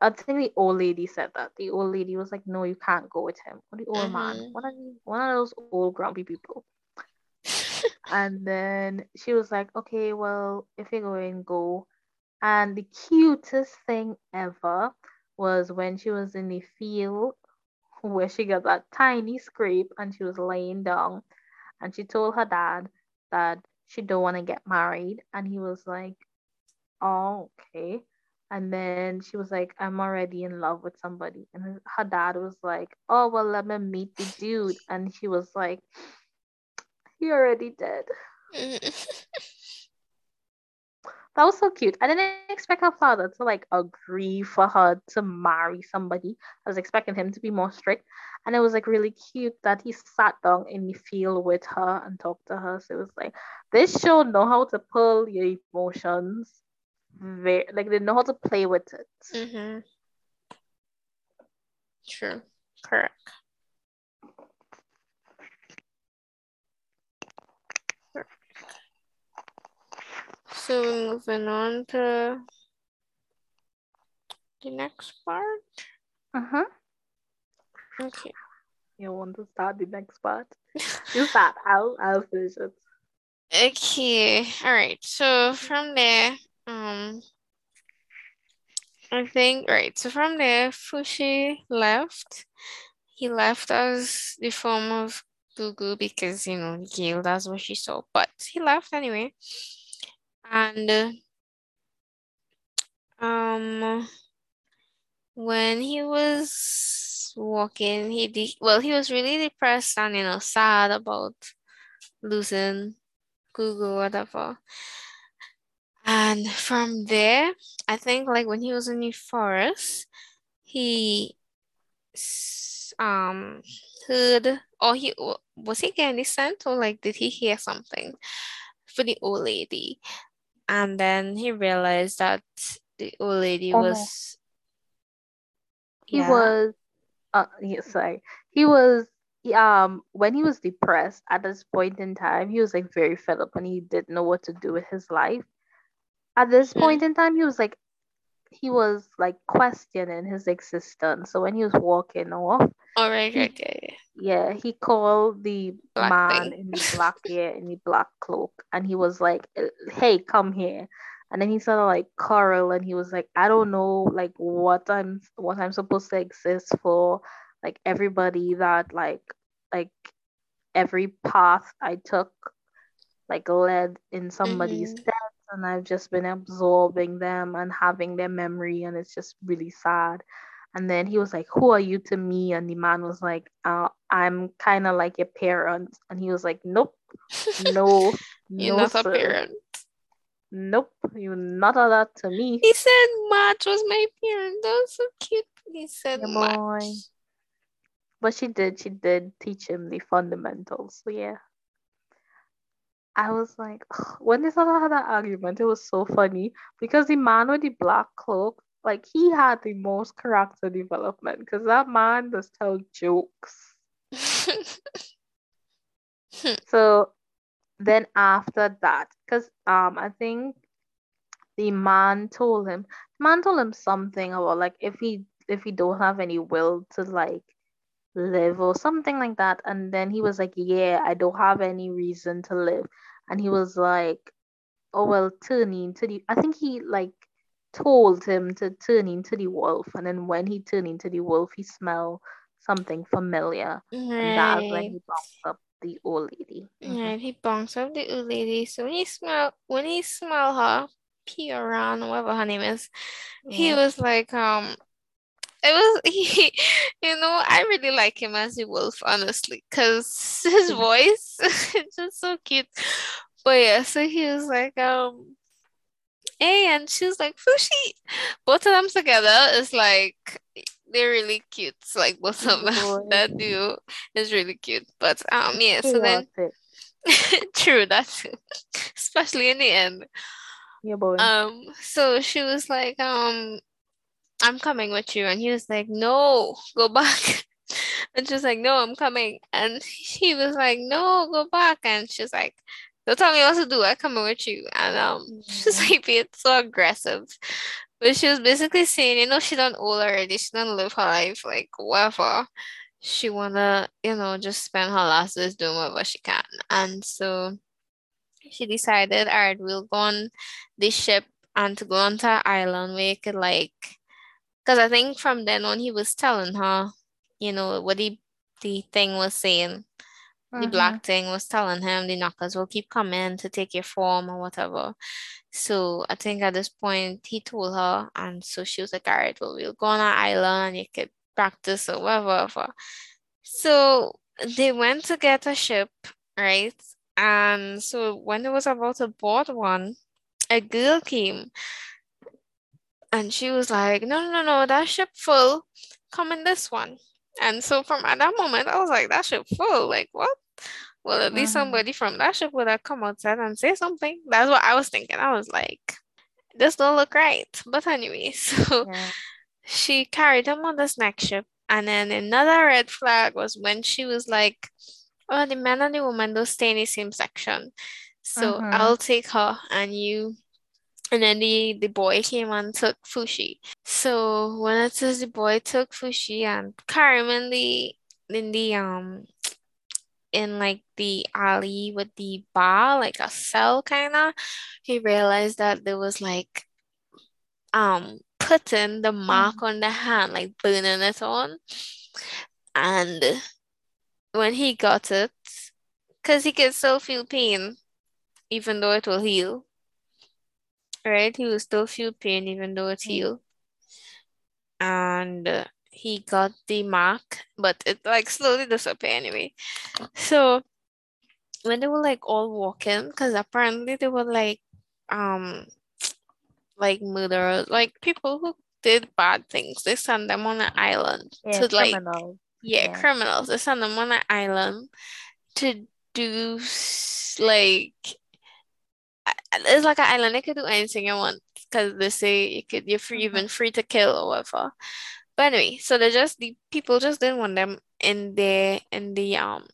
I think the old lady said that. The old lady was like, "No, you can't go with him." Or the old man, Mhm. one of the, one of those old grumpy people. And then she was like, "Okay, well, if you're going, go." And the cutest thing ever was when she was in the field where she got that tiny scrape and she was laying down and she told her dad that she don't want to get married and he was like oh okay. And then she was like i'm already in love with somebody. And her- dad was like oh well let me meet the dude. And she was like he already did that was so cute i didn't expect her father to like agree for her to marry somebody i was expecting him to be more strict and it was like really cute that he sat down in the field with her and talked to her so it was like this show know how to pull your emotions very like they know how to play with it Mhm. True. Correct. So we're moving on to the next part. uh-huh Okay. you want to start the next part you start i'll i'll finish it Okay. All right. So from there, um, I think right. So from there, Fushi left. He left as the form of Gugu because you know Gail. That's what she saw. But he left anyway. And um, when he was walking, he de- well, he was really depressed and you know sad about losing Gugu, whatever. And from there, I think like when he was in the forest, he um heard or he was he getting the scent or like did he hear something for the old lady? And then he realized that the old lady Oh, was he yeah. was uh yeah, sorry. He was um when he was depressed at this point in time he was like very fed up and he didn't know what to do with his life. At this Mhm. point in time he was like he was like questioning his existence. So when he was walking off All right, He- right, yeah, he called the Black man thing. in the black hair in the black cloak and he was like hey come here and then he started like Carl and he was like I don't know like what I'm what I'm supposed to exist for like everybody that like like every path I took like led in somebody's Mhm. steps and I've just been absorbing them and having their memory and it's just really sad. And then he was like, Who are you to me? And the man was like, uh, I'm kind of like your parent. And he was like, Nope, no, You're no, not a parent. Nope, you're not all that to me. He said Marge was my parent. That was so cute. He said Yeah, Marge. boy. But she did, she did teach him the fundamentals. So yeah. I was like, when they started had that argument, it was so funny because the man with the black cloak, like he had the most character development because that man just tell jokes. So then after that, because um I think the man told him, man told him something about like if he if he don't have any will to like live or something like that, and then he was like, yeah, I don't have any reason to live, and he was like, oh well, turn into the. I think he like told him to turn into the wolf, and then when he turned into the wolf, he smelled something familiar, and that's when he bounced up the old lady. Mhm. Right. He bounced up the old lady. So when he smell when he smell her, Pioran, whatever her name is, he was like, um, it was he, you know, I really like him as a wolf, honestly, because his voice is just so cute. But yeah, so he was like, um, hey, and she was like, Fushi. Both of them together is like they're really cute. Like both of them. That duo is really cute. But um, yeah. So then, true, that's especially in the end. Yeah, boy. Um, so she was like, um, I'm coming with you. And he was like, no, go back. And she was like, no, I'm coming. And he was like, no, go back. And she's like, don't tell me what to do. I'm coming with you. And um, she's like being so aggressive. But she was basically saying, you know, she done old already. She done live her life, like whatever. She wanna, you know, just spend her last days doing whatever she can. And so she decided, all right, we'll go on this ship and to go onto an island where you could like, because I think from then on he was telling her, you know, what the the thing was saying. The Mm-hmm. black thing was telling him the knockers will keep coming to take your form or whatever. So I think at this point he told her, and so she was like, all right, well, we'll go on an island, and you could practice or whatever, whatever. So they went to get a ship, right? And so when they was about to board one, a girl came and she was like, no, no, no, no, that ship full. Come in this one. And so from at that moment, I was like, that ship full. Like, what? Well, at least Mm-hmm. somebody from that ship would have come outside and say something. That's what I was thinking. I was like, this don't look right. But anyway, so Yeah. she carried him on this next ship. And then another red flag was when she was like, oh, the man and the woman don't stay in the same section. So. I'll take her and you. And then the, the boy came and took Fushi. So when it says the boy took Fushi and carried him in the in the um in like the alley with the bar, like a cell kinda, he realized that there was like um putting the mark on the hand, like burning it on. And when he got it, because he could still feel pain, even though it will heal. Right? He will still feel pain even though it's Yeah. healed. And uh, he got the mark, but it like slowly disappeared anyway. So when they were like all walking, because apparently they were like um like murderers, like people who did bad things. They send them on an island Yeah, to like criminals. yeah, Yeah. criminals. They send them on an island to do like it's like an island. They could do anything you want because they say you could you're free, even free to kill or whatever. But anyway, so they just the people just didn't want them in the in the um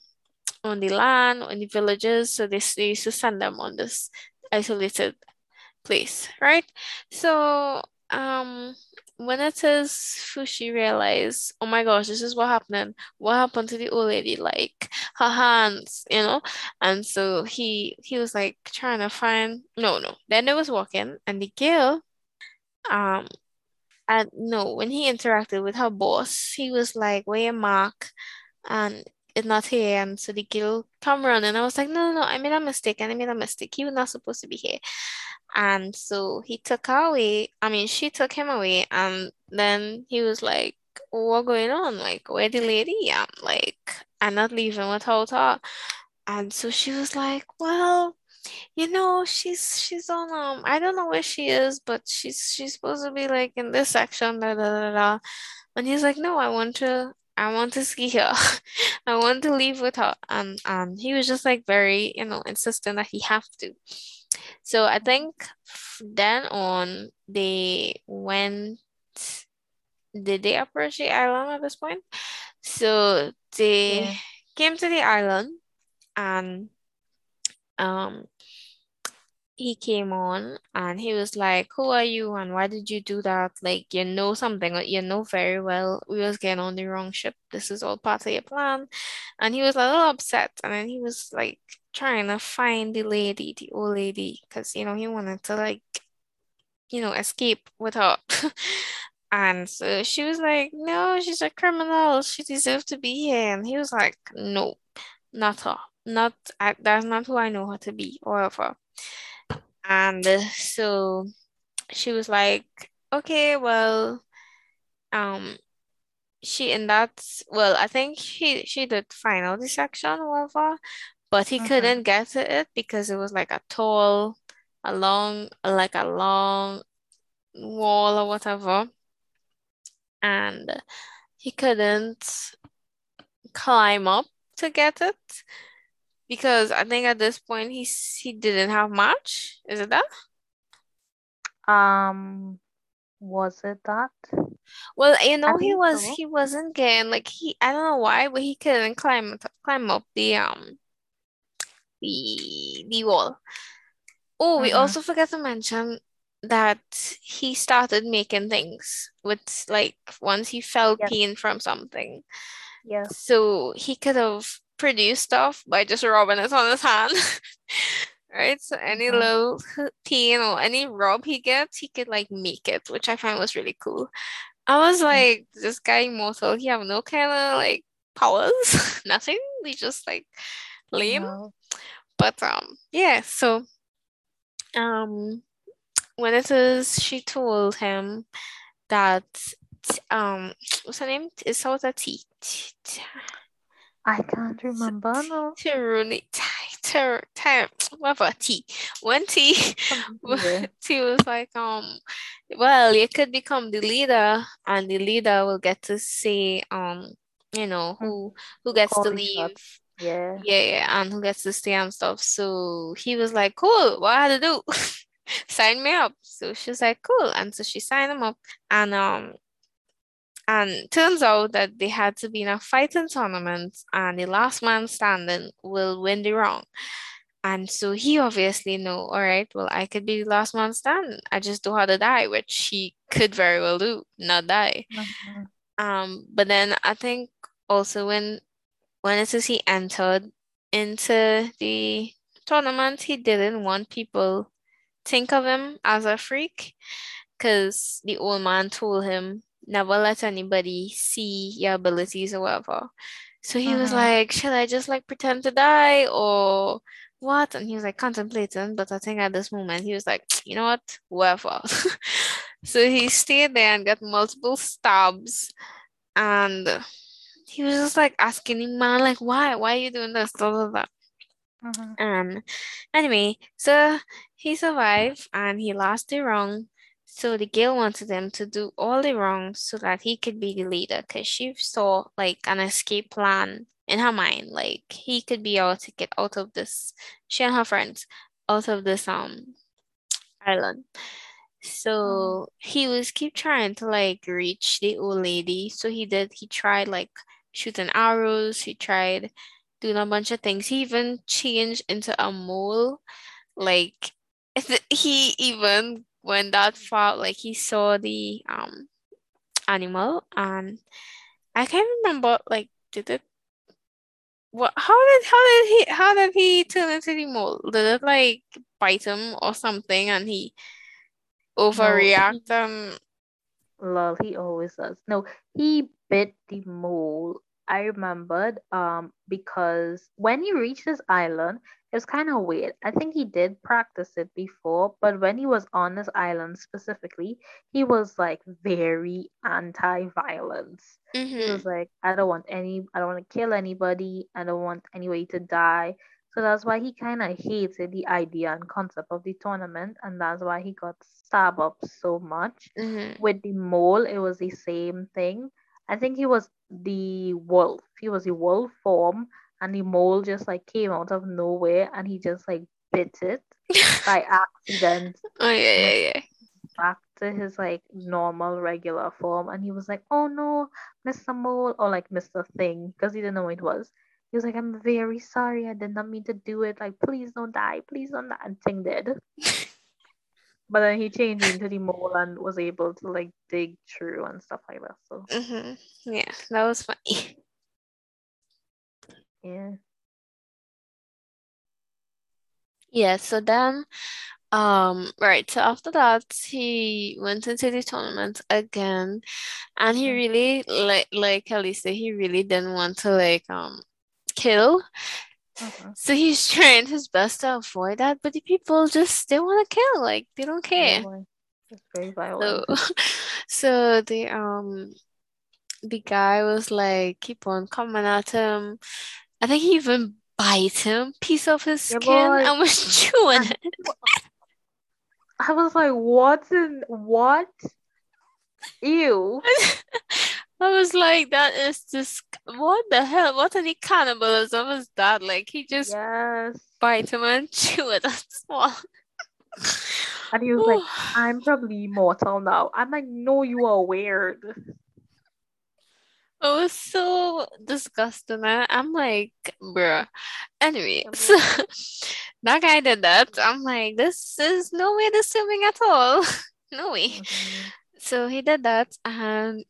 on the land on the villages, so they, they used to send them on this isolated place, right? So um when it says Fushi realized, oh my gosh, this is what happened. What happened to the old lady? Like her hands, you know? And so he he was like trying to find no no. Then they was walking and the girl um and no when he interacted with her boss, he was like, Where mark? And it's not here. And so the girl come and I was like, no, no, no, I made a mistake and I made a mistake. He was not supposed to be here. And so he took her away. I mean, she took him away. And then he was like, what going on? Like, where the lady? I'm like, I'm not leaving without her. And so she was like, well, you know, she's she's on um I don't know where she is, but she's she's supposed to be like in this section, da da da da. And he's like, no, I want to I want to ski here. I want to leave with her. And um he was just like very, you know, insistent that he have to. So I think then on they went did they approach the island at this point? So they Yeah. came to the island and um he came on and he was like, Who are you and why did you do that? Like, you know something, like, you know very well we was getting on the wrong ship. This is all part of your plan. And he was a little upset. And then he was like trying to find the lady, the old lady, because, you know, he wanted to, like, you know, escape with her. And so she was like, No, she's a criminal. She deserves to be here. And he was like, No, not her. Not, I, that's not who I know her to be, or whatever. And so she was like, okay, well, um, she and that's well, I think she she did final dissection or whatever, but he Mhm. couldn't get to it because it was like a tall, a long, like a long wall or whatever, and he couldn't climb up to get it because I think at this point he he didn't have much. Is it that? Um, was it that? Well, you know, he was so. he wasn't getting like he I don't know why, but he couldn't climb climb up the um the the wall. Oh, we Mhm. also forgot to mention that he started making things with like once he felt Yes. pain from something. Yes. So he could have produced stuff by just rubbing it on his hand. right? So any Mhm. little pain or any rub he gets, he could like make it, which I find was really cool. I was Mm. like, this guy immortal, he have no kind of like powers, nothing. He just like lame. No. But um, yeah, so um when it is she told him that um what's her name? It starts with a T. I can't remember. No. Tiruni Ter Ter whatever T. When T Something to do. T was like, um, well, you could become the leader and the leader will get to say um, you know, who who gets Call to leave. Yeah. Yeah, yeah, and who gets to stay and stuff. So he was like, cool, what I had to do? Sign me up. So she was like, cool. And so she signed him up. And um and turns out that they had to be in a fighting tournament and the last man standing will win the round. And so he obviously know, all right, well, I could be the last man standing. I just how to die, which he could very well do, not die. Mhm. Um, but then I think also when when it is he entered into the tournament, he didn't want people think of him as a freak because the old man told him never let anybody see your abilities or whatever. So he was Mhm. like, should I just like pretend to die or what? And he was like contemplating, but I think at this moment he was like, you know what, whatever. so he stayed there and got multiple stabs and he was just like asking him, man, like, why? Why are you doing this? Blah, blah, blah. Mhm. Um, anyway, so he survived and he lost the wrong. So the girl wanted him to do all the wrong so that he could be the leader because she saw like an escape plan in her mind. Like he could be able to get out of this, she and her friends, out of this um island. So he was keep trying to like reach the old lady. So he did, he tried like shooting arrows, he tried doing a bunch of things. He even changed into a mole. Like he even went that far, like he saw the um animal and I can't remember like did it what how did how did he how did he turn into the mole? Did it like bite him or something and he overreact um Lol, he always does. No, he bit the mole. I remembered um because when he reached this island, it was kind of weird. I think he did practice it before, but when he was on this island specifically, he was like very anti-violence. He mhm, was like, I don't want any, I don't want to kill anybody. I don't want anybody to die. So that's why he kind of hated the idea and concept of the tournament, and that's why he got stabbed up so much. mhm. With the mole, it was the same thing. I think he was the wolf. He was the wolf form, and the mole just like came out of nowhere, and he just like bit it by accident Oh yeah, yeah, yeah. back to his like normal regular form and he was like oh no mr mole or like mr thing because he didn't know what it was he was like i'm very sorry i did not mean to do it like please don't die please don't die and thing did but then he changed into the mole and was able to like dig through and stuff like that so Mhm. Yeah, that was funny. yeah Yeah, so then um right, so after that he went into the tournament again and he Mhm. really like like Elisa, he really didn't want to like um kill. Mhm. So he's trying his best to avoid that, but the people just they want to kill, like they don't care. it's very So violent so the um the guy was like keep on coming at him. I think he even bite him piece of his Yeah, skin boy. and was chewing it. i was like what in what ew I was like, that is just what the hell? What any cannibalism is that? Like he just yes bite him and chew it and swallow. and he was like I'm probably immortal now. I'm like, no, you are weird. It was so disgusting. I, I'm like, bruh. Anyway, Yeah, so that guy did that. I'm like, this is no way swimming at all. no way. Mhm. So he did that, and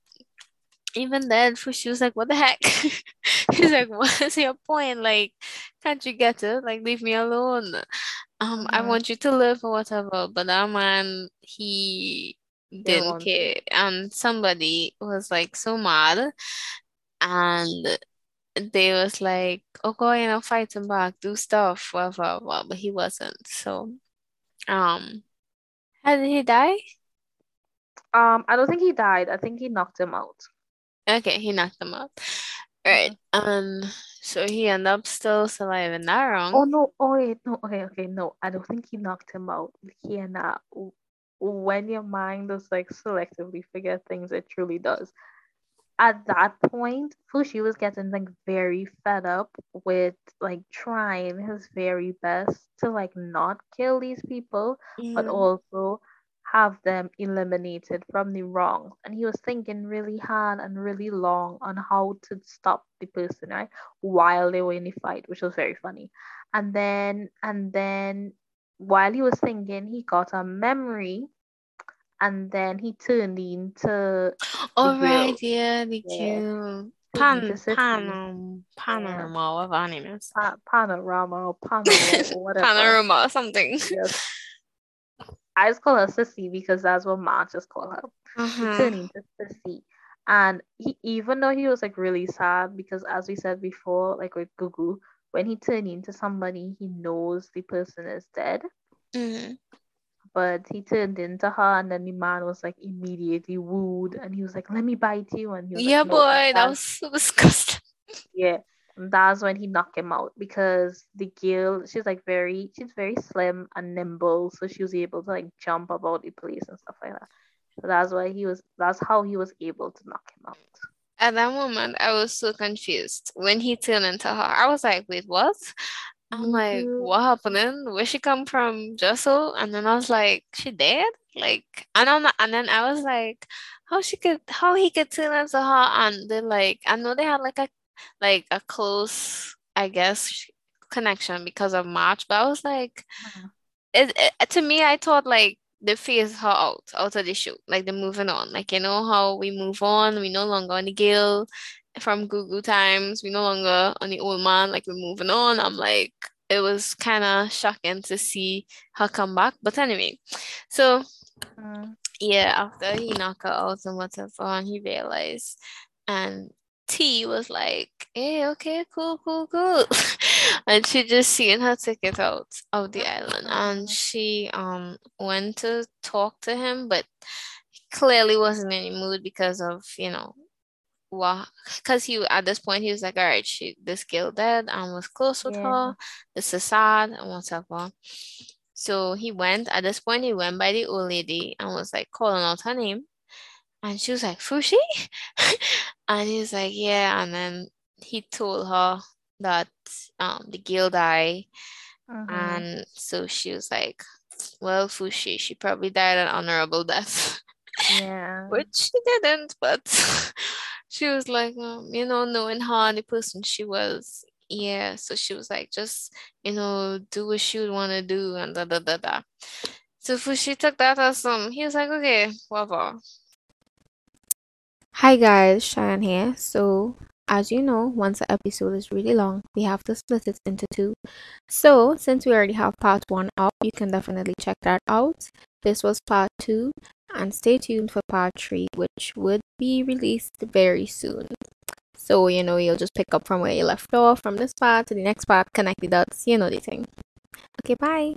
even then, she was like, "What the heck?" He's like, "What's your point? Like, can't you get it? Like, leave me alone. Um, I Mhm. want you to live or whatever." But that man, he Didn't didn't want to. care, and somebody was like so mad, and they was like, "Oh, go you know, fight him back, do stuff, whatever, whatever." But he wasn't. So, um, how did he die? Um, I don't think he died. I think he knocked him out. Okay, he knocked him out. Right. Um, so he ended up still surviving that round. Oh no! Oh wait, no. Okay, okay, no. I don't think he knocked him out. He and uh, when your mind does like selectively forget things, it truly does. At that point, Fushi was getting like very fed up with like trying his very best to like not kill these people, but Mm, also have them eliminated from the wrongs. And he was thinking really hard and really long on how to stop the person, right? While they were in the fight, which was very funny. And then and then while he was thinking, he got a memory and then he turned into All the right, yeah, the Yeah. cute pan Sissy. Panorama, whatever her name is. Pa- panorama or panorama or whatever. Panorama or something. Yes. I just call her Sissy because that's what Ma just call her. He Uh-huh. turned into Sissy. And he even though he was like really sad because as we said before, like with Gugu, when he turned into somebody, he knows the person is dead. Mhm. But he turned into her and then the man was like immediately wooed and he was like, Let me bite you and he was Yeah, like, no, boy, that that- was so disgusting. Yeah, and that's when he knocked him out because the girl, she's like very, she's very slim and nimble, so she was able to like jump about the place and stuff like that. So that's why he was, that's how he was able to knock him out. At that moment, I was so confused when he turned into her. I was like, wait, what? I'm like, what happening? Where she come from? Jessel? And then I was like, she dead? Like, and I'm not, and then I was like, how she could, how he could turn into her? And they like, I know they had like a, like a close, I guess, connection because of March, but I was like, Mhm. it, it to me, I thought like they phased her out, out of the show, like they're moving on. Like, you know how we move on, we no longer on the gill from Gugu times, we no longer on the old man, like we're moving on. I'm like, it was kind of shocking to see her come back. But anyway, so Mm. yeah, after he knocked her out and whatever, and he realized, and T was like, "Hey, okay, cool, cool, cool," and she just seen her ticket out of the island, and Mhm. she um went to talk to him, but clearly wasn't in any mood because of you know what because he at this point he was like all right she this girl dead and was close with Yeah. her this is sad and whatever so he went at this point he went by the old lady and was like calling out her name and she was like Fushi and he was like yeah and then he told her that um the girl died Mhm. and so she was like well Fushi she probably died an honorable death Yeah. which she didn't, but she was like, um, you know, knowing her and the person she was, yeah. So she was like, just, you know, do what she would want to do and da da da da. So Fushi took that as um, he was like, okay, whatever. Hi guys, Cheyenne here. So, as you know, once an episode is really long, we have to split it into two. So, since we already have part one up, you can definitely check that out. This was part two, and stay tuned for part three, which would be released very soon. So, you know, you'll just pick up from where you left off from this part to the next part, connect the dots, you know the thing. Okay, bye.